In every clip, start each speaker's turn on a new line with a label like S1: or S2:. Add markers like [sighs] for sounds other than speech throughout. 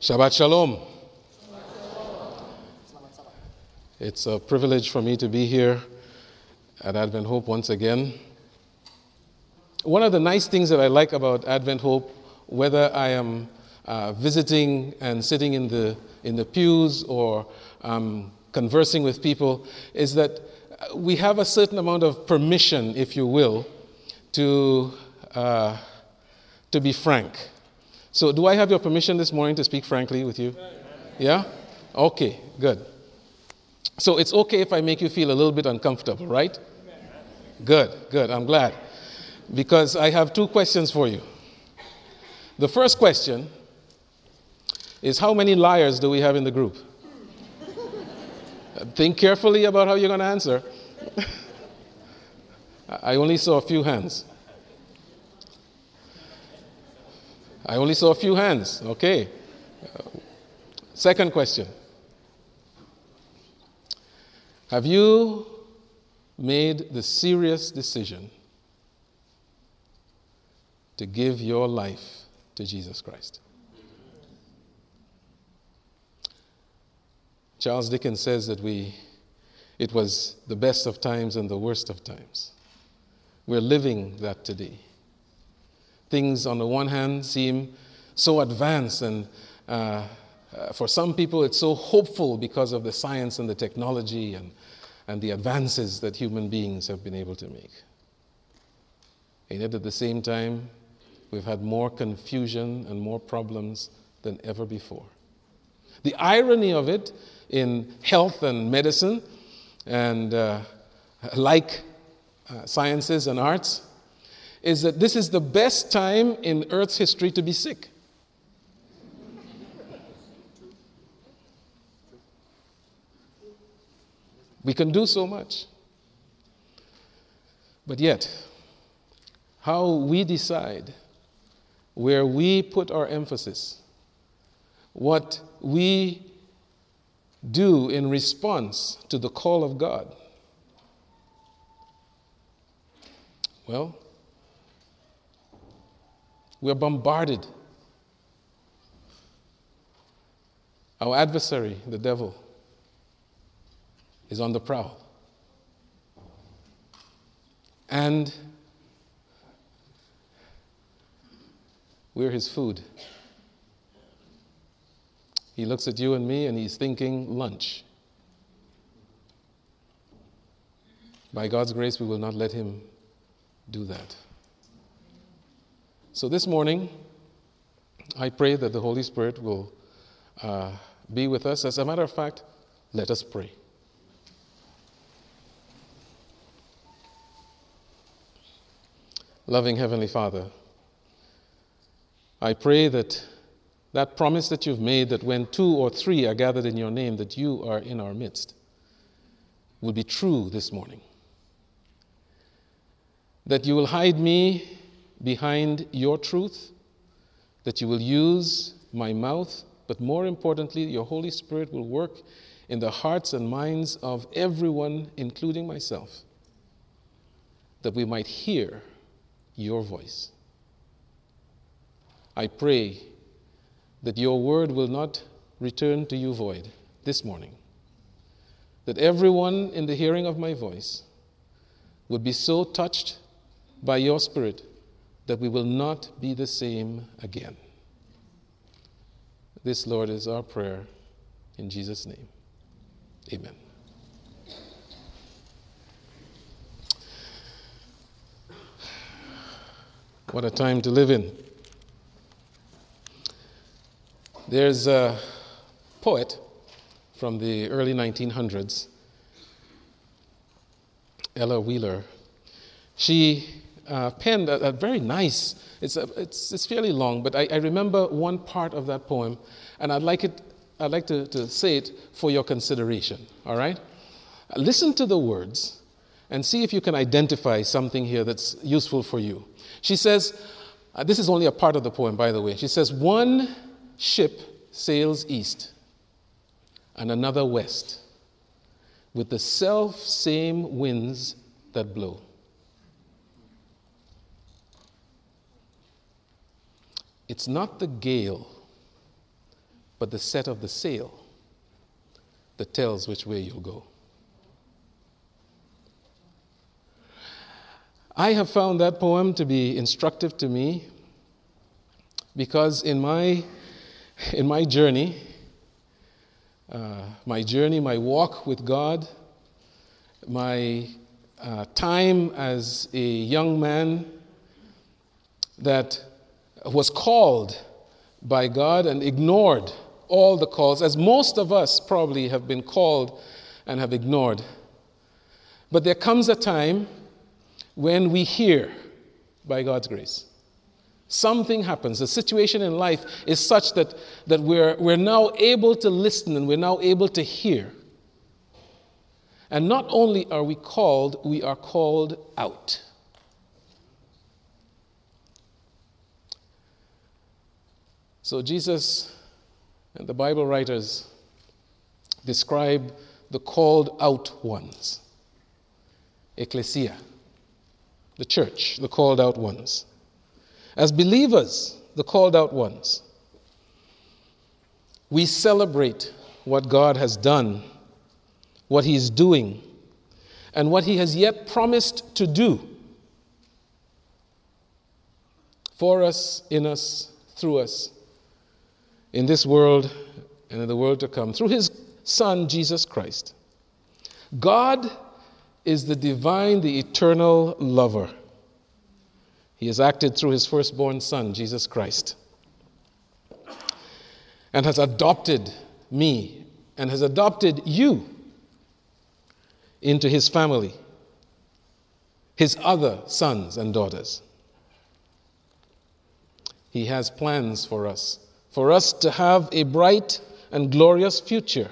S1: Shabbat Shalom. It's a privilege for me to be here at Advent Hope once again. One of the nice things that I like about Advent Hope, whether I am uh, visiting and sitting in the, in the pews or um, conversing with people, is that we have a certain amount of permission, if you will, to, uh, to be frank. So, do I have your permission this morning to speak frankly with you? Yeah? Okay, good. So, it's okay if I make you feel a little bit uncomfortable, right? Good, good. I'm glad. Because I have two questions for you. The first question is How many liars do we have in the group? Uh, think carefully about how you're going to answer. [laughs] I only saw a few hands. I only saw a few hands. Okay. Second question Have you made the serious decision to give your life to Jesus Christ? Charles Dickens says that we, it was the best of times and the worst of times. We're living that today. Things, on the one hand, seem so advanced, and uh, uh, for some people, it's so hopeful because of the science and the technology and, and the advances that human beings have been able to make. And yet, at the same time, we've had more confusion and more problems than ever before. The irony of it in health and medicine, and uh, like uh, sciences and arts, is that this is the best time in Earth's history to be sick. We can do so much. But yet, how we decide where we put our emphasis, what we do in response to the call of God, well, we are bombarded. Our adversary, the devil, is on the prowl. And we're his food. He looks at you and me and he's thinking lunch. By God's grace, we will not let him do that. So this morning, I pray that the Holy Spirit will uh, be with us. As a matter of fact, let us pray. Loving Heavenly Father, I pray that that promise that you've made that when two or three are gathered in your name, that you are in our midst, will be true this morning. That you will hide me behind your truth, that you will use my mouth, but more importantly, your Holy Spirit will work in the hearts and minds of everyone, including myself, that we might hear your voice. I pray that your word will not return to you void this morning, that everyone in the hearing of my voice would be so touched by your Spirit that we will not be the same again. This, Lord, is our prayer in Jesus' name. Amen. What a time to live in. There's a poet from the early 1900s, Ella Wheeler. She uh, penned a, a, very nice, it's, a, it's, it's fairly long, but I, I, remember one part of that poem, and I'd like, it, I'd like to, to say it for your consideration, all right? Listen to the words and see if you can identify something here that's useful for you. She says, uh, this is only a part of the poem, by the way. She says, One ship sails east and another west with the self same winds that blow. It's not the gale but the set of the sail that tells which way you'll go. I have found that poem to be instructive to me because in my, in my journey, uh, my journey, my walk with God, my uh, time as a young man that was called by God and ignored all the calls, as most of us probably have been called and have ignored. But there comes a time when we hear by God's grace. Something happens. The situation in life is such that, that we're, we're now able to listen and we're now able to hear. And not only are we called, we are called out. So Jesus and the Bible writers describe the called out ones, ecclesia, the church, the called out ones. As believers, the called out ones, we celebrate what God has done, what He is doing, and what He has yet promised to do for us, in us, through us in this world and in the world to come through his Son, Jesus Christ. God is the divine, the eternal lover. He has acted through his firstborn Son, Jesus Christ, and has adopted me and has adopted you into his family, his other sons and daughters. He has plans for us for us to have a bright and glorious future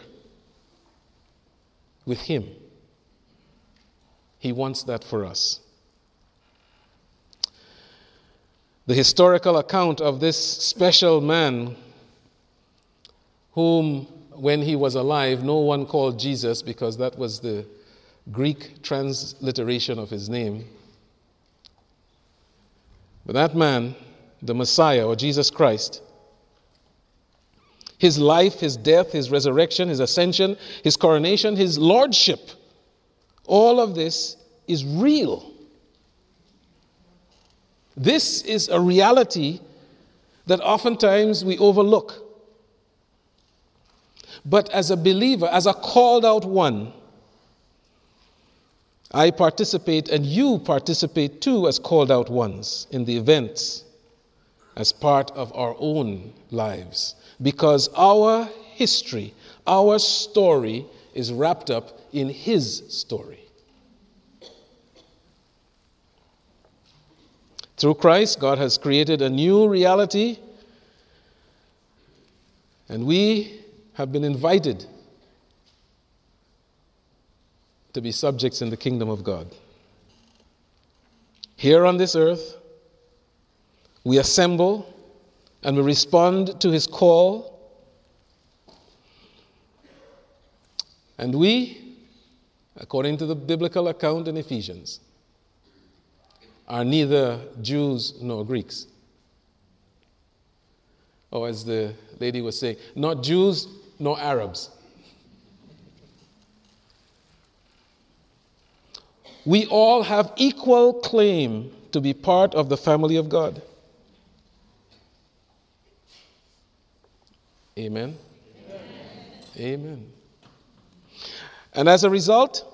S1: with Him. He wants that for us. The historical account of this special man, whom, when he was alive, no one called Jesus because that was the Greek transliteration of his name. But that man, the Messiah or Jesus Christ, his life, his death, his resurrection, his ascension, his coronation, his lordship. All of this is real. This is a reality that oftentimes we overlook. But as a believer, as a called out one, I participate and you participate too as called out ones in the events as part of our own lives because our history, our story is wrapped up in His story. Through Christ, God has created a new reality, and we have been invited to be subjects in the kingdom of God. Here on this earth, we assemble and we respond to his call. And we, according to the biblical account in Ephesians, are neither Jews nor Greeks. Or, as the lady was saying, not Jews nor Arabs. We all have equal claim to be part of the family of God. Amen? Amen. Amen. And as a result,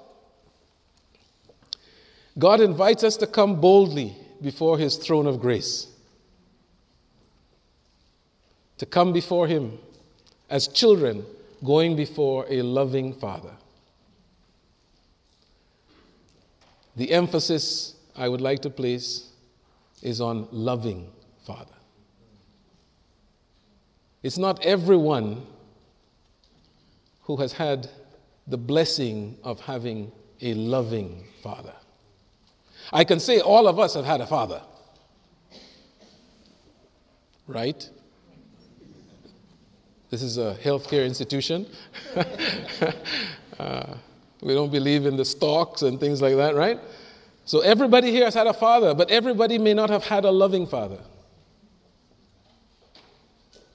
S1: God invites us to come boldly before His throne of grace. To come before Him as children going before a loving Father. The emphasis I would like to place is on loving Father. It's not everyone who has had the blessing of having a loving father. I can say all of us have had a father, right? This is a healthcare institution. [laughs] uh, we don't believe in the stocks and things like that, right? So everybody here has had a father, but everybody may not have had a loving father.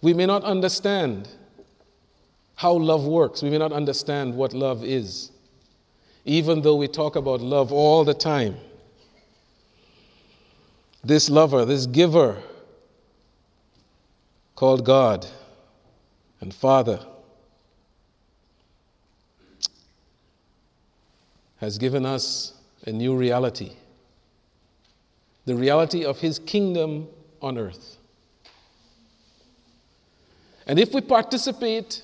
S1: We may not understand how love works. We may not understand what love is, even though we talk about love all the time. This lover, this giver, called God and Father, has given us a new reality the reality of His kingdom on earth. And if we participate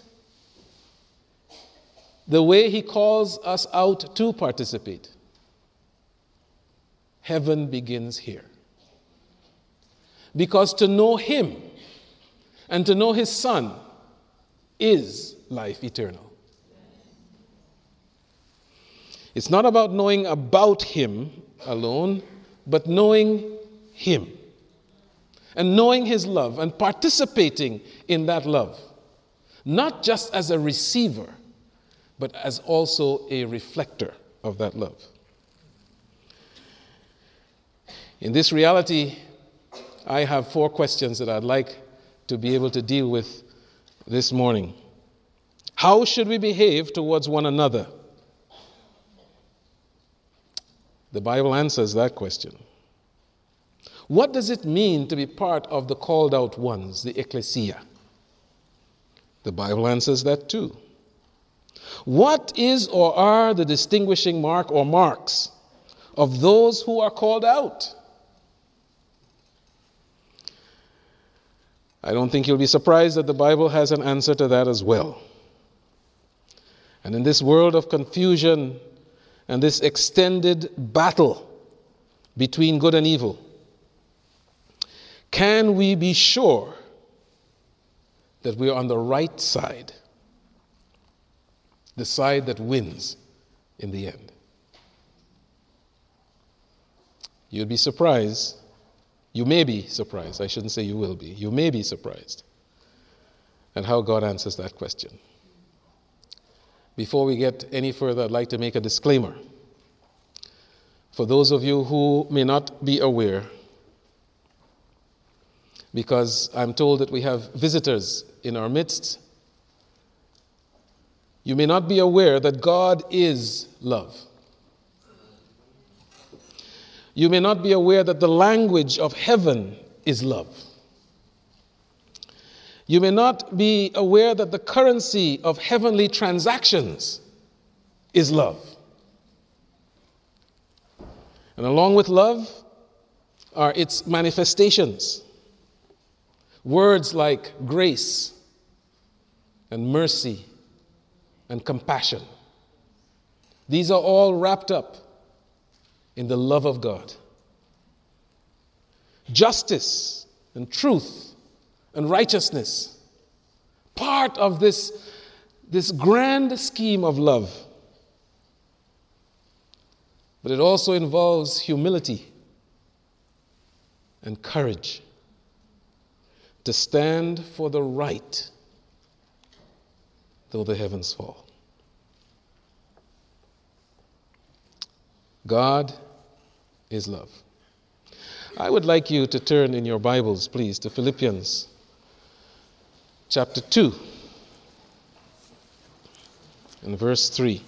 S1: the way He calls us out to participate, heaven begins here. Because to know Him and to know His Son is life eternal. It's not about knowing about Him alone, but knowing Him and knowing His love and participating in that love, not just as a receiver, but as also a reflector of that love. In this reality, I have four questions that I'd like to be able to deal with this morning. How should we behave towards one another? The Bible answers that question. What does it mean to be part of the called out ones, the ecclesia? The Bible answers that too. What is or are the distinguishing mark or marks of those who are called out? I don't think you'll be surprised that the Bible has an answer to that as well. And in this world of confusion and this extended battle between good and evil, can we be sure that we are on the right side, the side that wins in the end? You'd be surprised. You may be surprised. I shouldn't say you will be. You may be surprised at how God answers that question. Before we get any further, I'd like to make a disclaimer. For those of you who may not be aware, because I'm told that we have visitors in our midst, you may not be aware that God is love. You may not be aware that the language of heaven is love. You may not be aware that the currency of heavenly transactions is love. And along with love are its manifestations. Words like grace and mercy and compassion. These are all wrapped up in the love of God. Justice and truth and righteousness. Part of this, this grand scheme of love. But it also involves humility and courage to stand for the right, though the heavens fall. God is love. I would like you to turn in your Bibles, please, to Philippians chapter 2 and verse 3.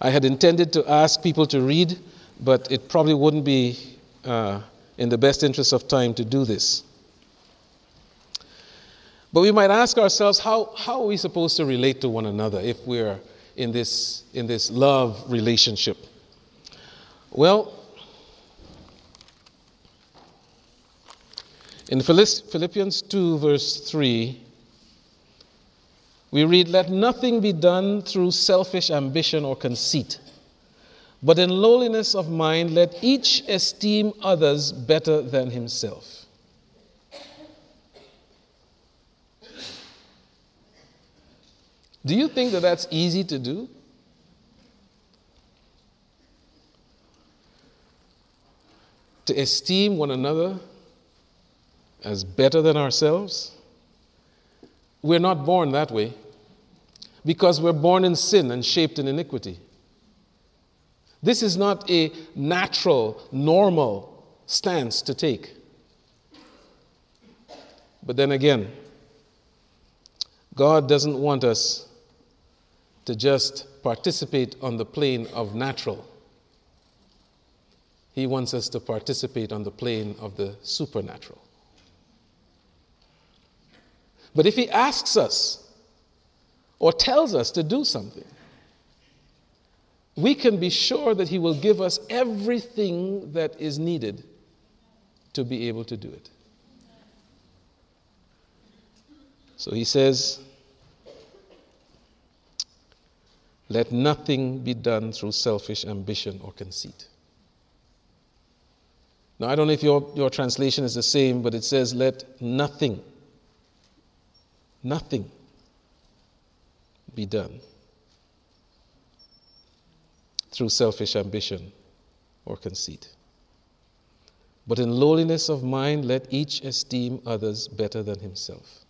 S1: I had intended to ask people to read, but it probably wouldn't be uh, in the best interest of time to do this. But we might ask ourselves how, how are we supposed to relate to one another if we're in this, in this love relationship? Well, in Philippians 2, verse 3, we read, Let nothing be done through selfish ambition or conceit, but in lowliness of mind, let each esteem others better than himself. Do you think that that's easy to do? To esteem one another as better than ourselves? We're not born that way because we're born in sin and shaped in iniquity. This is not a natural, normal stance to take. But then again, God doesn't want us to just participate on the plane of natural. He wants us to participate on the plane of the supernatural. But if He asks us or tells us to do something, we can be sure that He will give us everything that is needed to be able to do it. So He says, Let nothing be done through selfish ambition or conceit. Now, I don't know if your, your translation is the same, but it says, Let nothing, nothing be done through selfish ambition or conceit. But in lowliness of mind, let each esteem others better than himself.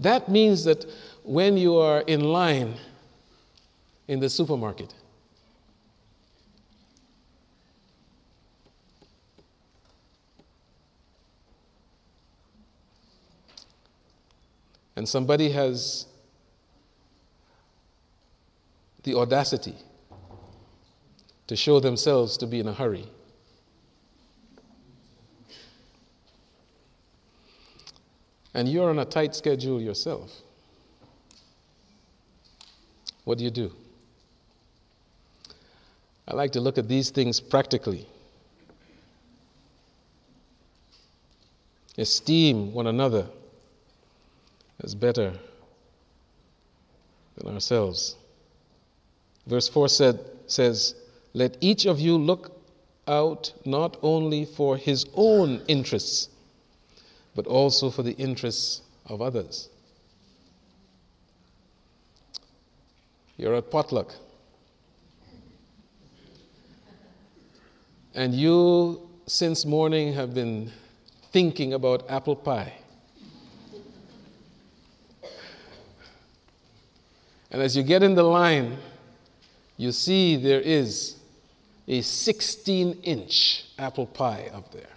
S1: That means that when you are in line in the supermarket. And somebody has the audacity to show themselves to be in a hurry. And you're on a tight schedule yourself. What do you do? I like to look at these things practically. Esteem one another as better than ourselves. Verse 4 said, says, Let each of you look out not only for his own interests, but also for the interests of others. You're at potluck. And you, since morning, have been thinking about apple pie. And as you get in the line, you see there is a 16 inch apple pie up there.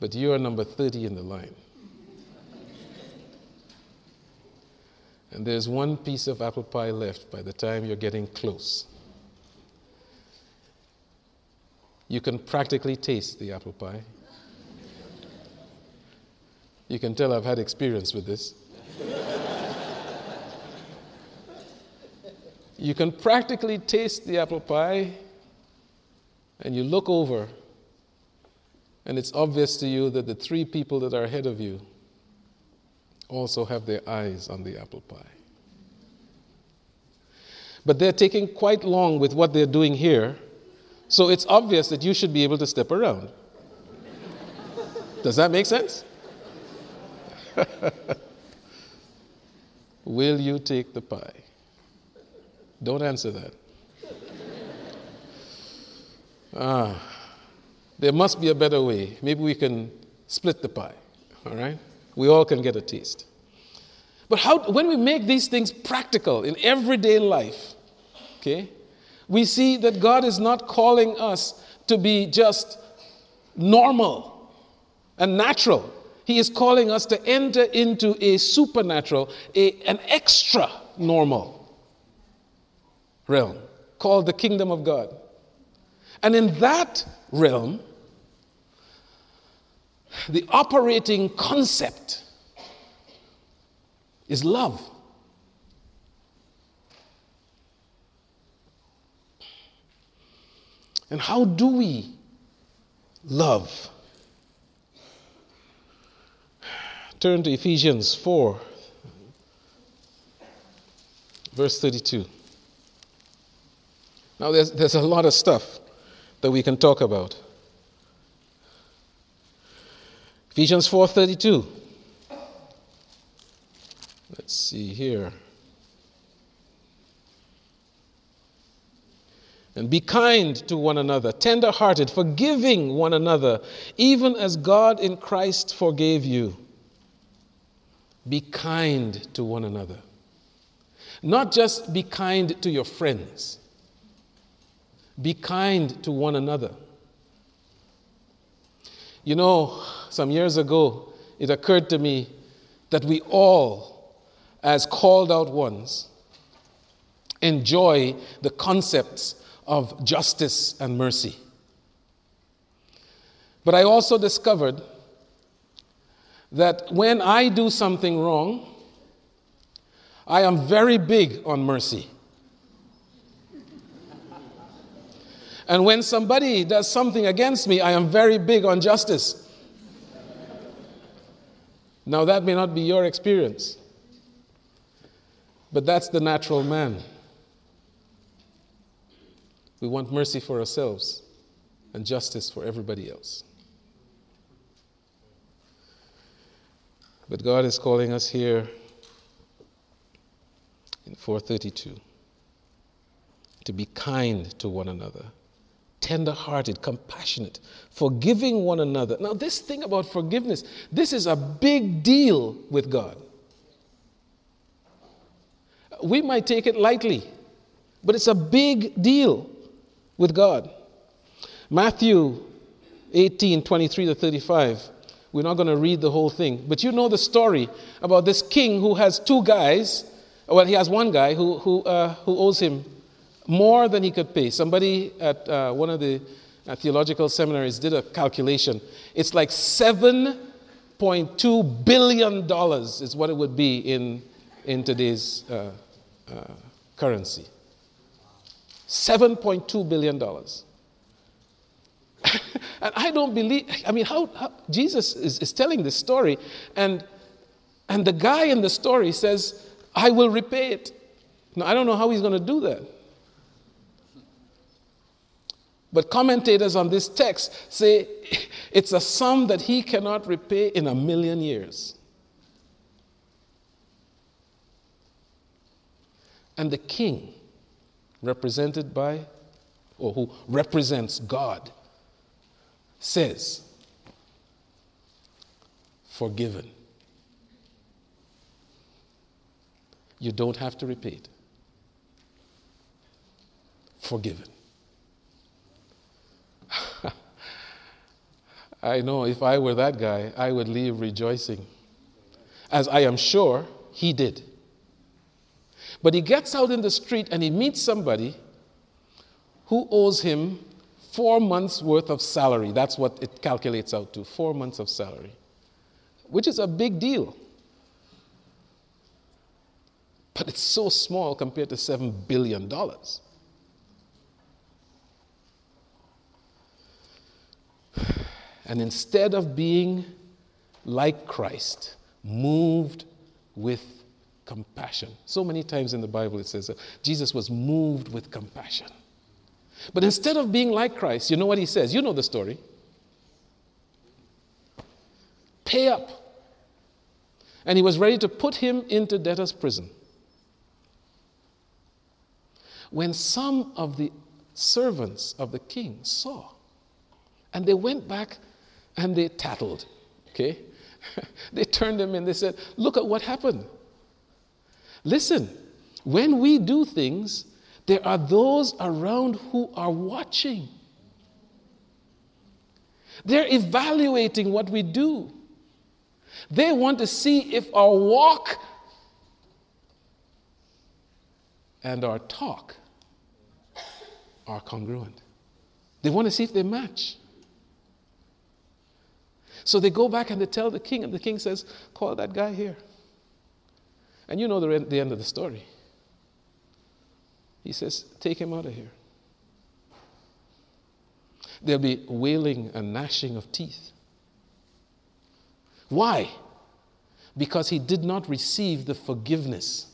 S1: But you are number 30 in the line. And there's one piece of apple pie left by the time you're getting close. You can practically taste the apple pie. You can tell I've had experience with this. you can practically taste the apple pie, and you look over, and it's obvious to you that the three people that are ahead of you also have their eyes on the apple pie. But they're taking quite long with what they're doing here so it's obvious that you should be able to step around. Does that make sense? [laughs] Will you take the pie? Don't answer that. Ah, there must be a better way. Maybe we can split the pie, all right? We all can get a taste. But how, when we make these things practical in everyday life, okay, we see that God is not calling us to be just normal and natural. He is calling us to enter into a supernatural, a, an extra normal realm called the kingdom of God. And in that realm, the operating concept is love. And how do we love? Turn to Ephesians 4, verse 32. Now, there's, there's a lot of stuff that we can talk about. Ephesians 4:32. Let's see here. And be kind to one another, tender hearted, forgiving one another, even as God in Christ forgave you. Be kind to one another. Not just be kind to your friends, be kind to one another. You know, some years ago, it occurred to me that we all as called out ones, enjoy the concepts of justice and mercy. But I also discovered that when I do something wrong, I am very big on mercy. And when somebody does something against me, I am very big on justice. Now, that may not be your experience, but that's the natural man. We want mercy for ourselves and justice for everybody else. But God is calling us here in 432 to be kind to one another tender hearted, compassionate, forgiving one another. Now, this thing about forgiveness, this is a big deal with God. We might take it lightly, but it's a big deal with God. Matthew 18 23 to 35. We're not going to read the whole thing, but you know the story about this king who has two guys. Well, he has one guy who, who, uh, who owes him more than he could pay. Somebody at uh, one of the uh, theological seminaries did a calculation. It's like $7.2 billion is what it would be in, in today's uh, uh currency. $7.2 billion. [laughs] and I don't believe, I mean, how, how Jesus is, is telling this story, and, and the guy in the story says, I will repay it. Now, I don't know how he's going to do that. But commentators on this text say [laughs] it's a sum that he cannot repay in a million years. And the king, represented by, or who represents God, says, forgiven. You don't have to repeat. Forgiven. [laughs] I know if I were that guy, I would leave rejoicing, as I am sure he did. But he gets out in the street and he meets somebody who owes him four months' worth of salary. That's what it calculates out to four months of salary, which is a big deal. But it's so small compared to $7 billion. And instead of being like Christ, moved with compassion. So many times in the Bible it says that Jesus was moved with compassion. But instead of being like Christ, you know what he says? You know the story. Pay up. And he was ready to put him into debtor's prison. When some of the servants of the king saw, and they went back and they tattled. Okay? [laughs] they turned him in. They said, Look at what happened. Listen, when we do things, there are those around who are watching. They're evaluating what we do. They want to see if our walk and our talk are congruent. They want to see if they match. So they go back and they tell the king, and the king says, Call that guy here. And you know the, the end of the story. He says, Take him out of here. There'll be wailing and gnashing of teeth. Why? Because he did not receive the forgiveness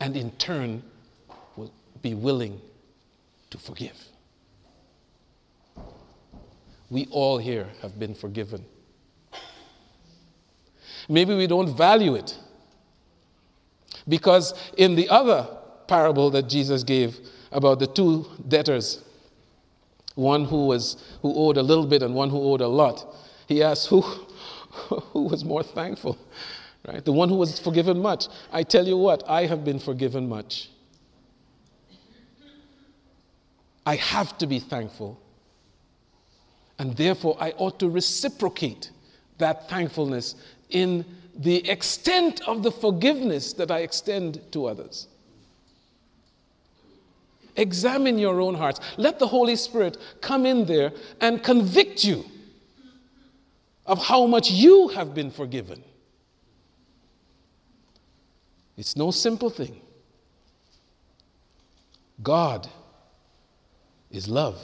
S1: and in turn will be willing to forgive. We all here have been forgiven Maybe we don't value it. Because in the other parable that Jesus gave about the two debtors, one who, was, who owed a little bit and one who owed a lot, he asked who, [laughs] who was more thankful, right? The one who was forgiven much. I tell you what, I have been forgiven much. I have to be thankful. And therefore, I ought to reciprocate that thankfulness in the extent of the forgiveness that I extend to others. Examine your own hearts. Let the Holy Spirit come in there and convict you of how much you have been forgiven. It's no simple thing. God is love.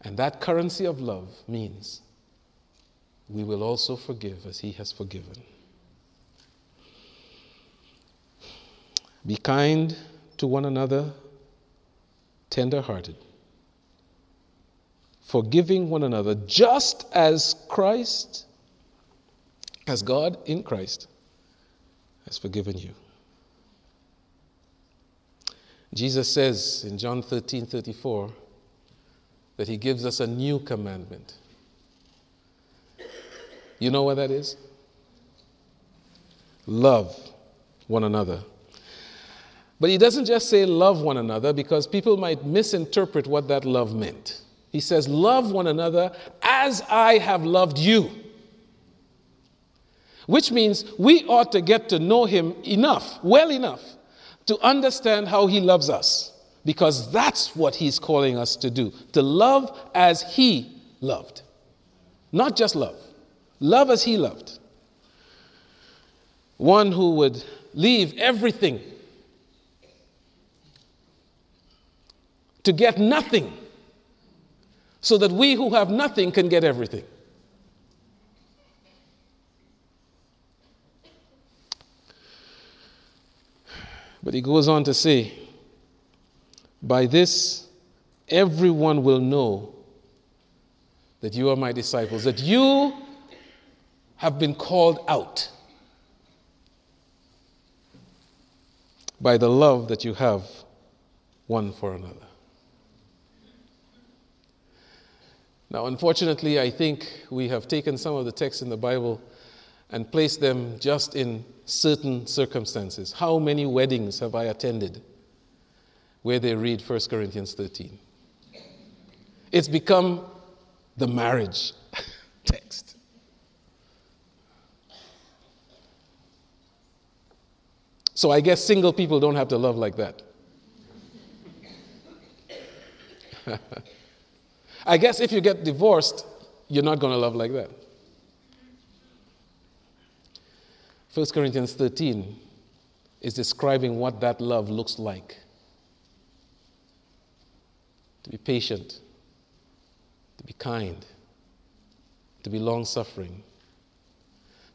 S1: And that currency of love means we will also forgive as He has forgiven. Be kind to one another, tender hearted, forgiving one another, just as Christ, as God in Christ, has forgiven you. Jesus says in John 13 34 that He gives us a new commandment. You know what that is? Love one another but he doesn't just say love one another because people might misinterpret what that love meant. He says, Love one another as I have loved you. Which means we ought to get to know him enough, well enough, to understand how he loves us. Because that's what he's calling us to do to love as he loved. Not just love, love as he loved. One who would leave everything to get nothing so that we who have nothing can get everything. But he goes on to say, By this, everyone will know that you are my disciples, that you have been called out by the love that you have one for another. Now, unfortunately, I think we have taken some of the texts in the Bible and placed them just in certain circumstances. How many weddings have I attended where they read 1 Corinthians 13? It's become the marriage [laughs] text. So I guess single people don't have to love like that. [laughs] I guess if you get divorced, you're not going to love like that. 1 Corinthians 13 is describing what that love looks like to be patient, to be kind, to be long suffering,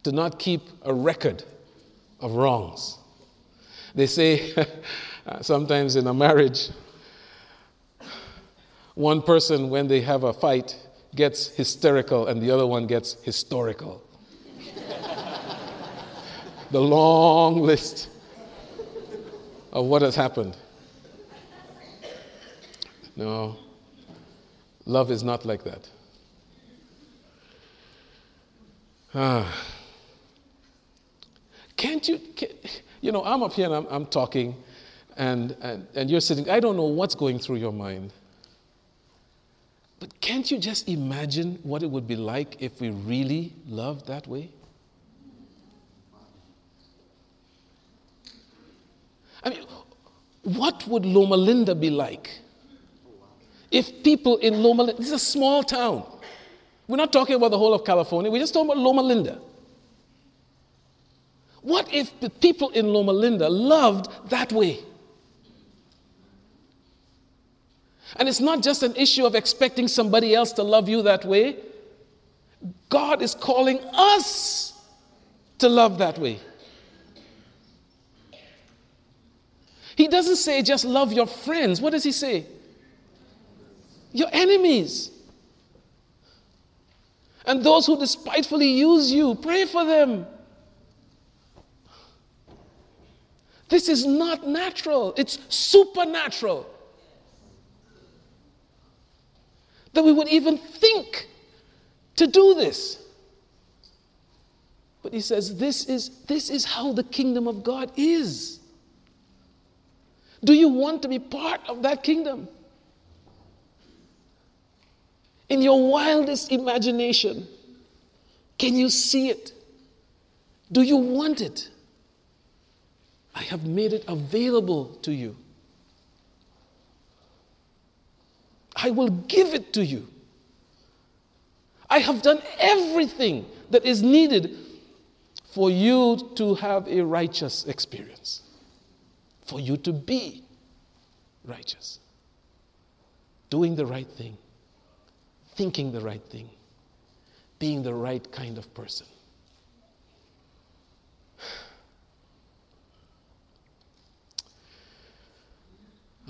S1: to not keep a record of wrongs. They say [laughs] sometimes in a marriage, one person, when they have a fight, gets hysterical and the other one gets historical. [laughs] the long list of what has happened. No, love is not like that. Ah. Can't you, can, you know, I'm up here and I'm, I'm talking, and, and, and you're sitting, I don't know what's going through your mind. But can't you just imagine what it would be like if we really loved that way? I mean, what would Loma Linda be like if people in Loma Linda, this is a small town. We're not talking about the whole of California, we're just talking about Loma Linda. What if the people in Loma Linda loved that way? And it's not just an issue of expecting somebody else to love you that way. God is calling us to love that way. He doesn't say just love your friends. What does he say? Your enemies. And those who despitefully use you, pray for them. This is not natural, it's supernatural. that we would even think to do this. But he says, this is, this is how the kingdom of God is. Do you want to be part of that kingdom? In your wildest imagination, Can you see it? Do you want it? I have made it available to you. I will give it to you. I have done everything that is needed for you to have a righteous experience, for you to be righteous, doing the right thing, thinking the right thing, being the right kind of person.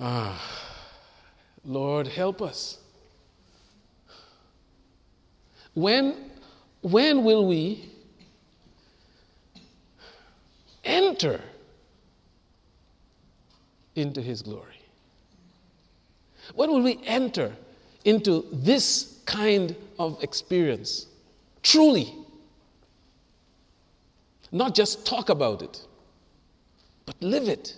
S1: Ah, Lord, help us. When, when will we enter into His glory? When will we enter into this kind of experience? Truly. Not just talk about it, but live it.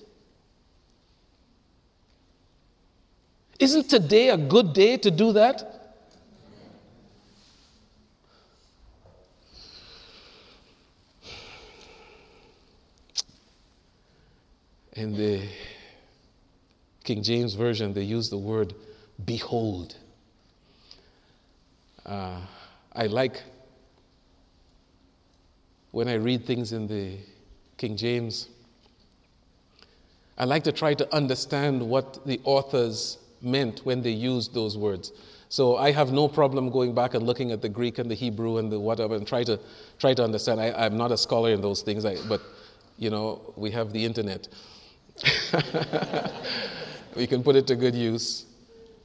S1: Isn't today a good day to do that? In the King James Version, they use the word behold. Uh, I like when I read things in the King James, I like to try to understand what the authors meant when they used those words. So I have no problem going back and looking at the Greek and the Hebrew and the whatever and try to try to understand. I, am not a scholar in those things, I, but you know we have the internet. [laughs] we can put it to good use.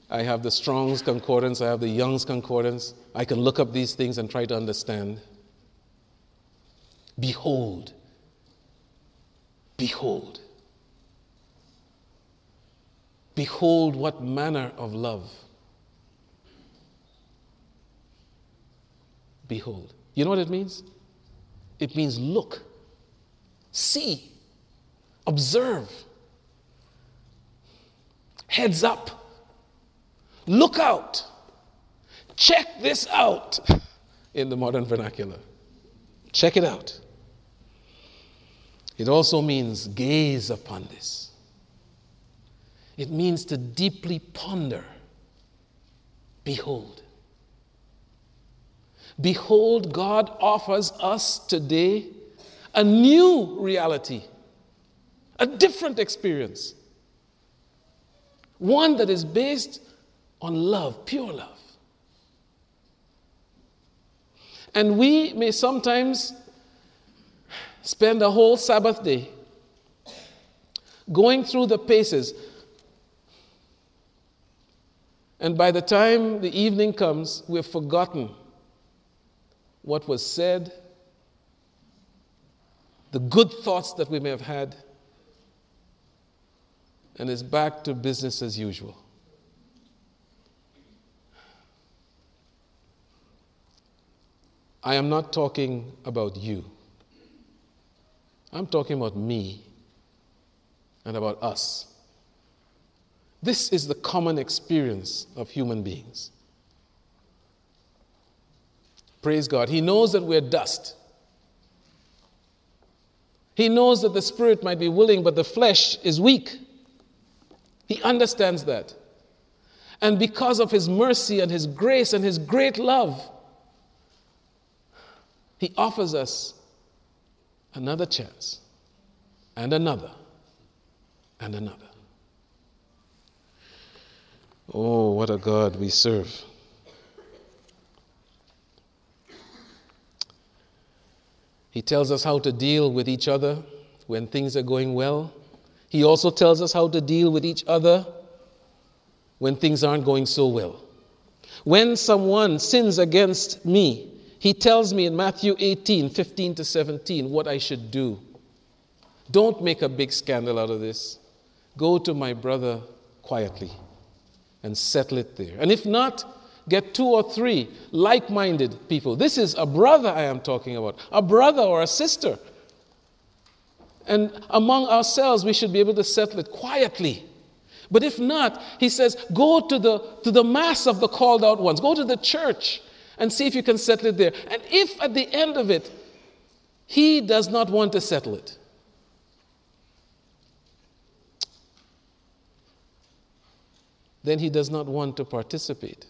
S1: I have the Strong's Concordance, I have the Young's Concordance. I can look up these things and try to understand. Behold, behold. Behold, what manner of love. Behold. You know what it means? It means look, see, observe, heads up, look out, check this out [laughs] in the modern vernacular. Check it out. It also means gaze upon this. It means to deeply ponder. Behold. Behold, God offers us today a new reality, a different experience, one that is based on love, pure love. And we may sometimes spend a whole Sabbath day going through the paces. And by the time the evening comes, we've forgotten what was said, the good thoughts that we may have had, and it's back to business as usual. I am not talking about you. I'm talking about me and about us. This is the common experience of human beings. Praise God. He knows that we're dust. He knows that the spirit might be willing, but the flesh is weak. He understands that. And because of His mercy and His grace and His great love, He offers us another chance, and another, and another. Oh, what a God we serve. He tells us how to deal with each other when things are going well. He also tells us how to deal with each other when things aren't going so well. When someone sins against me, he tells me in Matthew 18 15 to 17 what I should do. Don't make a big scandal out of this. Go to my brother quietly and settle it there. And if not, get two or three like minded people. This is a brother I am talking about, a brother or a sister. And among ourselves, we should be able to settle it quietly. But if not, he says, go to the, to the mass of the called out ones, go to the church and see if you can settle it there. And if at the end of it, he does not want to settle it, then he does not want to participate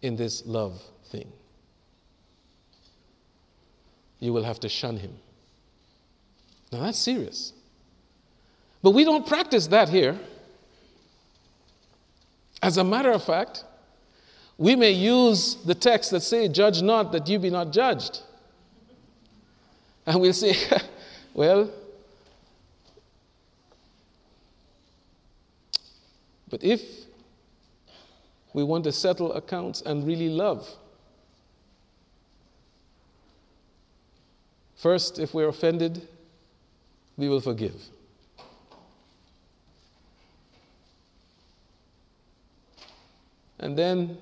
S1: in this love thing. You will have to shun him. Now that's serious. But we don't practice that here. As a matter of fact, we may use the text that say, Judge not that you be not judged. And we'll say, [laughs] Well, but if we want to settle accounts and really love, first, if we're offended, we will forgive. And then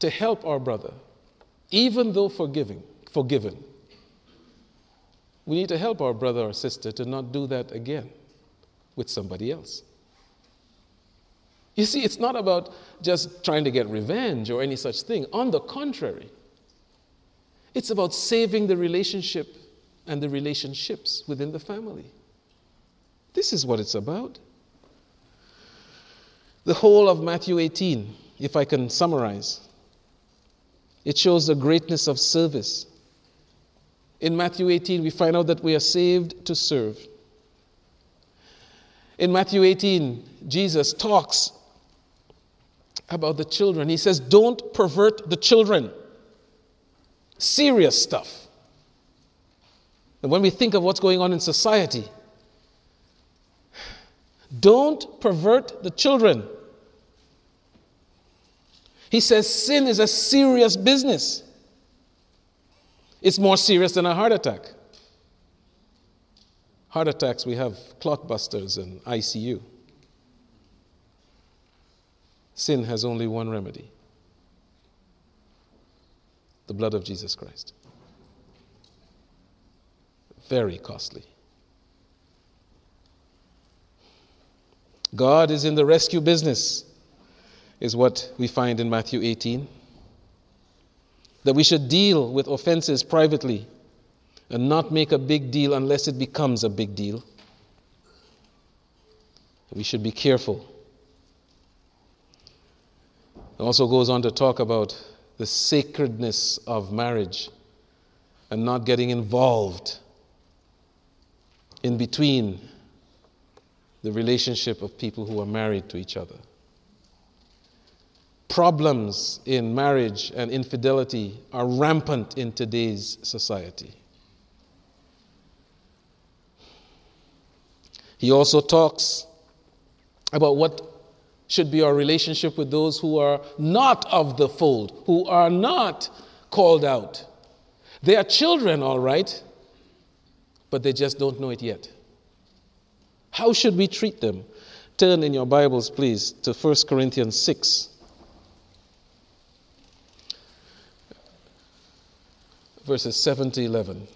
S1: to help our brother, even though forgiving, forgiven, we need to help our brother or sister to not do that again with somebody else. You see, it's not about just trying to get revenge or any such thing. On the contrary, it's about saving the relationship and the relationships within the family. This is what it's about. The whole of Matthew 18, if I can summarize, it shows the greatness of service. In Matthew 18, we find out that we are saved to serve. In Matthew 18, Jesus talks about the children. He says, Don't pervert the children. Serious stuff. And when we think of what's going on in society, don't pervert the children. He says sin is a serious business. It's more serious than a heart attack. Heart attacks, we have clotbusters and ICU. Sin has only one remedy the blood of Jesus Christ. Very costly. God is in the rescue business is what we find in Matthew 18. That we should deal with offenses privately and not make a big deal unless it becomes a big deal. We should be careful. It also goes on to talk about the sacredness of marriage and not getting involved in between the relationship of people who are married to each other problems in marriage and infidelity are rampant in today's society. He also talks about what should be our relationship with those who are not of the fold, who are not called out. They are children, all right, but they just don't know it yet. How should we treat them? Turn in your Bibles, please, to 1 Corinthians 6. verses 7 to 11.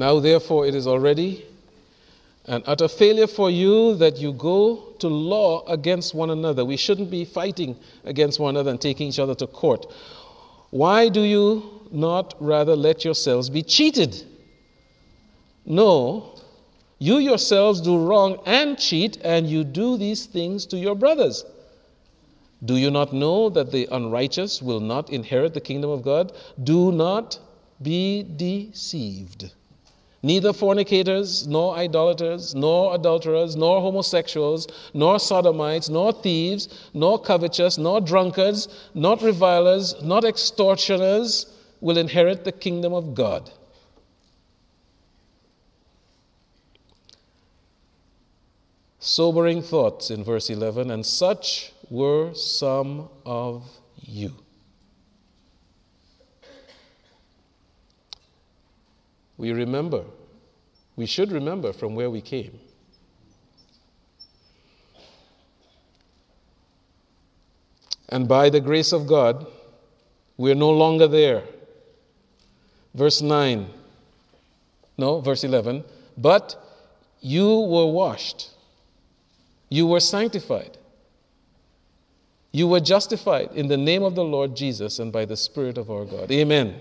S1: Now, therefore, it is already an utter failure for you that you go to law against one another. We shouldn't be fighting against one another and taking each other to court. Why do you not rather let yourselves be cheated? No, you yourselves do wrong and cheat, and you do these things to your brothers. Do you not know that the unrighteous will not inherit the kingdom of God? Do not be deceived. Neither fornicators, nor idolaters, nor adulterers, nor homosexuals, nor sodomites, nor thieves, nor covetous, nor drunkards, not revilers, not extortioners will inherit the kingdom of God. sobering thoughts in verse 11, and such were some of you. We remember, we should remember from where we came. And by the grace of God, we're no longer there. Verse 9, no, verse 11. But you were washed, you were sanctified, you were justified in the name of the Lord Jesus and by the Spirit of our God. Amen.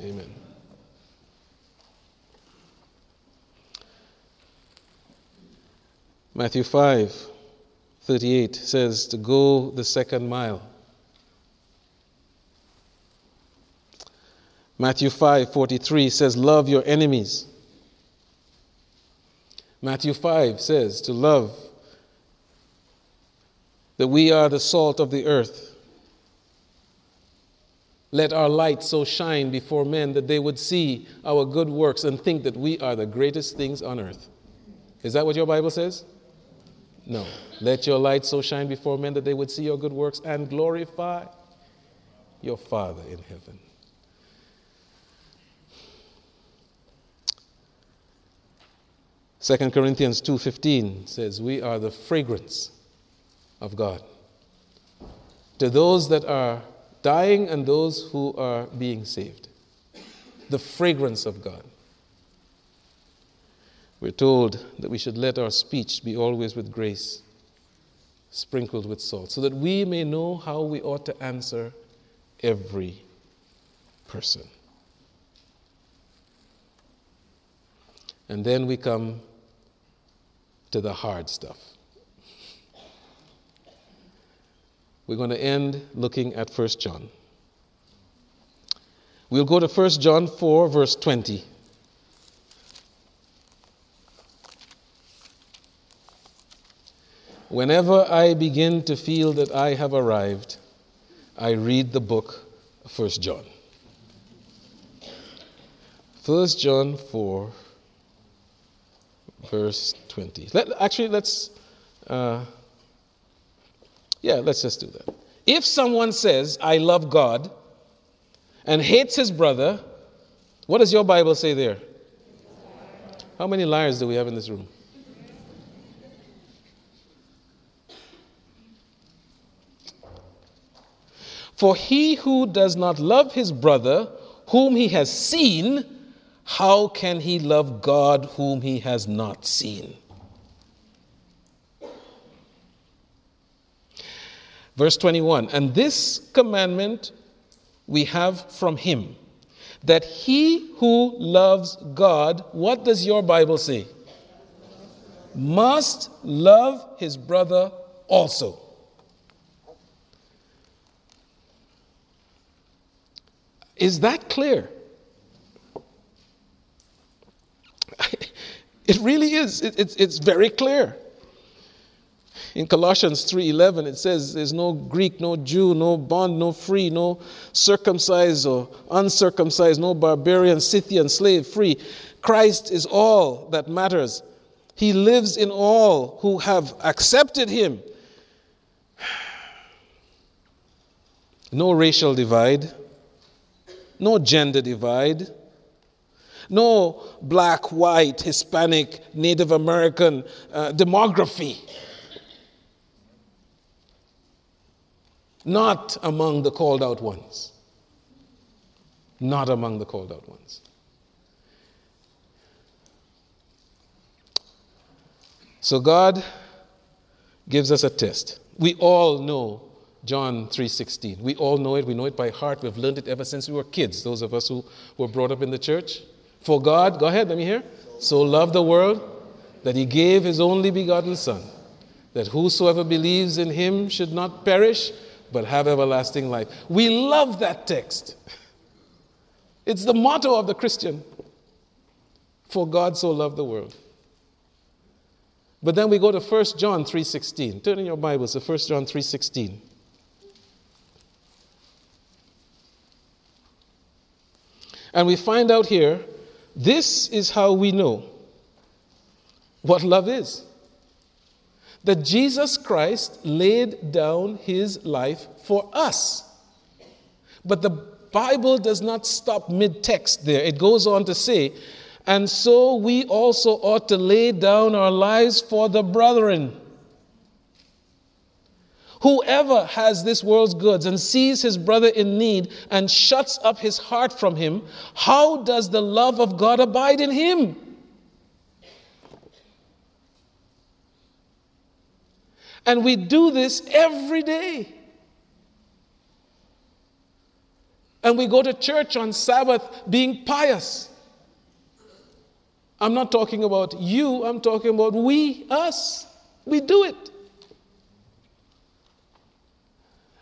S1: Amen. Matthew 5 38 says to go the second mile. Matthew 5 43 says, Love your enemies. Matthew 5 says to love, that we are the salt of the earth. Let our light so shine before men that they would see our good works and think that we are the greatest things on earth. Is that what your Bible says? No. Let your light so shine before men that they would see your good works and glorify your Father in heaven. Second Corinthians 2:15 says we are the fragrance of God to those that are dying and those who are being saved. The fragrance of God. We're told that we should let our speech be always with grace, sprinkled with salt, so that we may know how we ought to answer every person. And then we come to the hard stuff. We're going to end looking at 1 John. We'll go to 1 John 4, verse 20. Whenever I begin to feel that I have arrived, I read the book of 1 John. 1 John 4, verse 20. Let, actually, let's, uh, yeah, let's just do that. If someone says, I love God, and hates his brother, what does your Bible say there? How many liars do we have in this room? For he who does not love his brother, whom he has seen, how can he love God whom he has not seen? Verse 21 And this commandment we have from him that he who loves God, what does your Bible say? Must love his brother also. Is that clear? [laughs] it really is. It, it's, it's very clear. In Colossians 3:11 it says there's no Greek, no Jew, no bond, no free, no circumcised or uncircumcised, no barbarian, Scythian, slave, free. Christ is all that matters. He lives in all who have accepted him. [sighs] No racial divide, no gender divide, no black, white, Hispanic, Native American uh, demography. Not among the called out ones. Not among the called out ones. So God gives us a test. We all know John 3:16. We all know it. We know it by heart. We've learned it ever since we were kids. Those of us who were brought up in the church. For God, go ahead, let me hear. So loved the world that he gave his only begotten Son, that whosoever believes in him should not perish, but have everlasting life. We love that text. It's the motto of the Christian. For God so loved the world. But then we go to 1 John 3:16. Turn in your Bibles to 1 John 3:16. And we find out here this is how we know what love is. That Jesus Christ laid down his life for us. But the Bible does not stop mid text there. It goes on to say, and so we also ought to lay down our lives for the brethren. Whoever has this world's goods and sees his brother in need and shuts up his heart from him, how does the love of God abide in him? And we do this every day. And we go to church on Sabbath being pious. I'm not talking about you, I'm talking about we, us. We do it.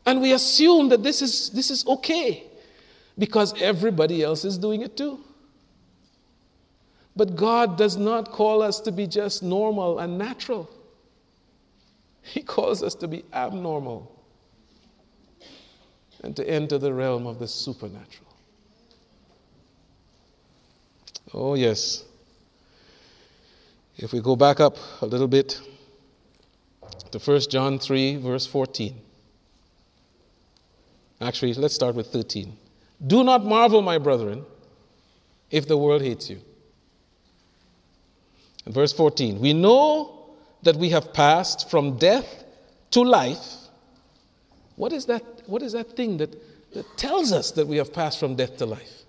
S1: And we assume that this is, this is okay because everybody else is doing it too. But God does not call us to be just normal and natural, He calls us to be abnormal and to enter the realm of the supernatural. Oh, yes. If we go back up a little bit to 1 John 3, verse 14. Actually, let's start with 13. Do not marvel, my brethren, if the world hates you. And verse 14. We know that we have passed from death to life. What is that, what is that thing that, that tells us that we have passed from death to life?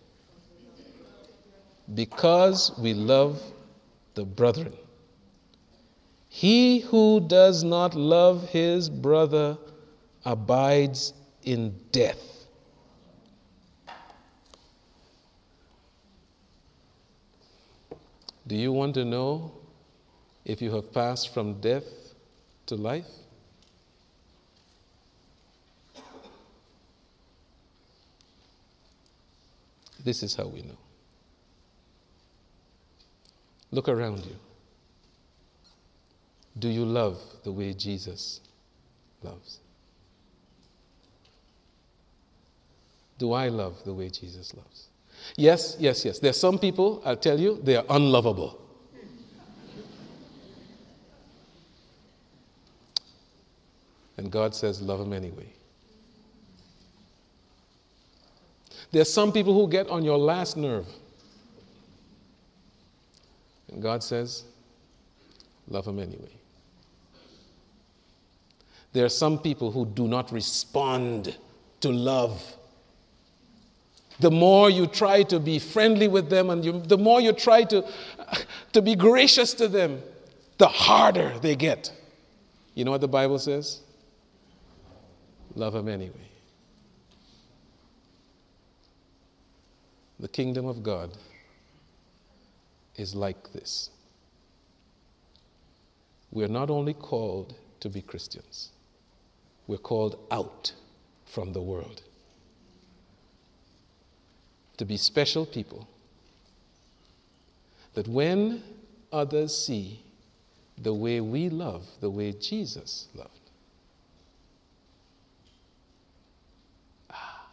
S1: Because we love the brethren. He who does not love his brother abides in death. Do you want to know if you have passed from death to life? This is how we know. Look around you. Do you love the way Jesus loves? Do I love the way Jesus loves? Yes, yes, yes. There are some people, I'll tell you, they are unlovable. And God says, love them anyway. There are some people who get on your last nerve. And God says, love them anyway. There are some people who do not respond to love the more you try to be friendly with them and you, the more you try to, to be gracious to them, the harder they get. You know what the Bible says? Love them anyway. The kingdom of God is like this. We're not only called to be Christians, we're called out from the world to be special people. That when others see the way we love, the way Jesus loved, ah,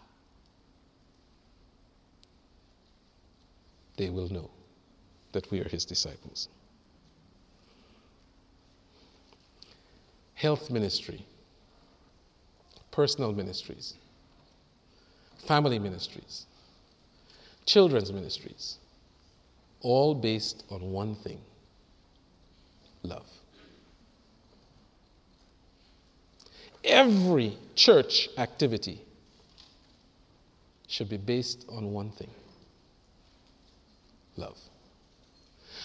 S1: they will know that we are his disciples. Health ministry, personal ministries, family ministries children's ministries, all based on one thing love. Every church activity should be based on one thing love.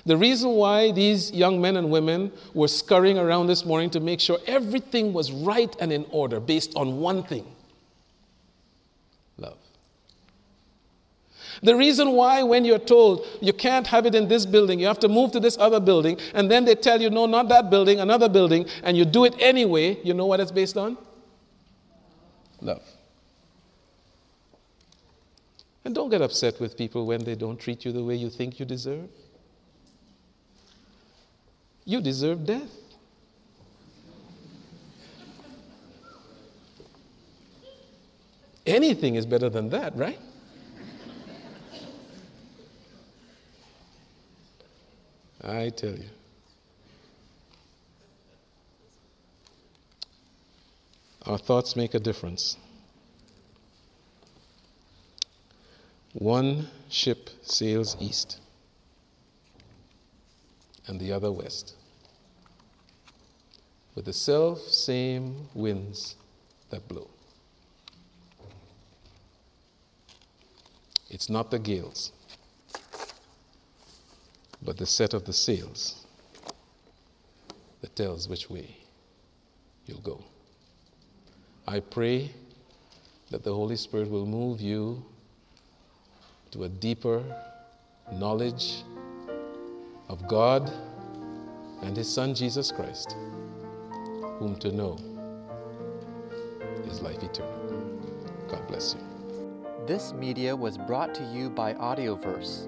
S1: The reason why these young men and women were scurrying around this morning to make sure everything was right and in order based on one thing love. The reason why, when you're told you can't have it in this building, you have to move to this other building, and then they tell you, no, not that building, another building, and you do it anyway, you know what it's based on? Love. And don't get upset with people when they don't treat you the way you think you deserve. You deserve death. Anything is better than that, right? I tell you. Our thoughts make a difference. One ship sails east and the other west with the self same winds that blow. It's not the gales but the set of the sails that tells which way you'll go. I pray that the Holy Spirit will move you to a deeper knowledge of God and His Son Jesus Christ, whom to know is life eternal. God bless you.
S2: This media was brought to you by Audioverse,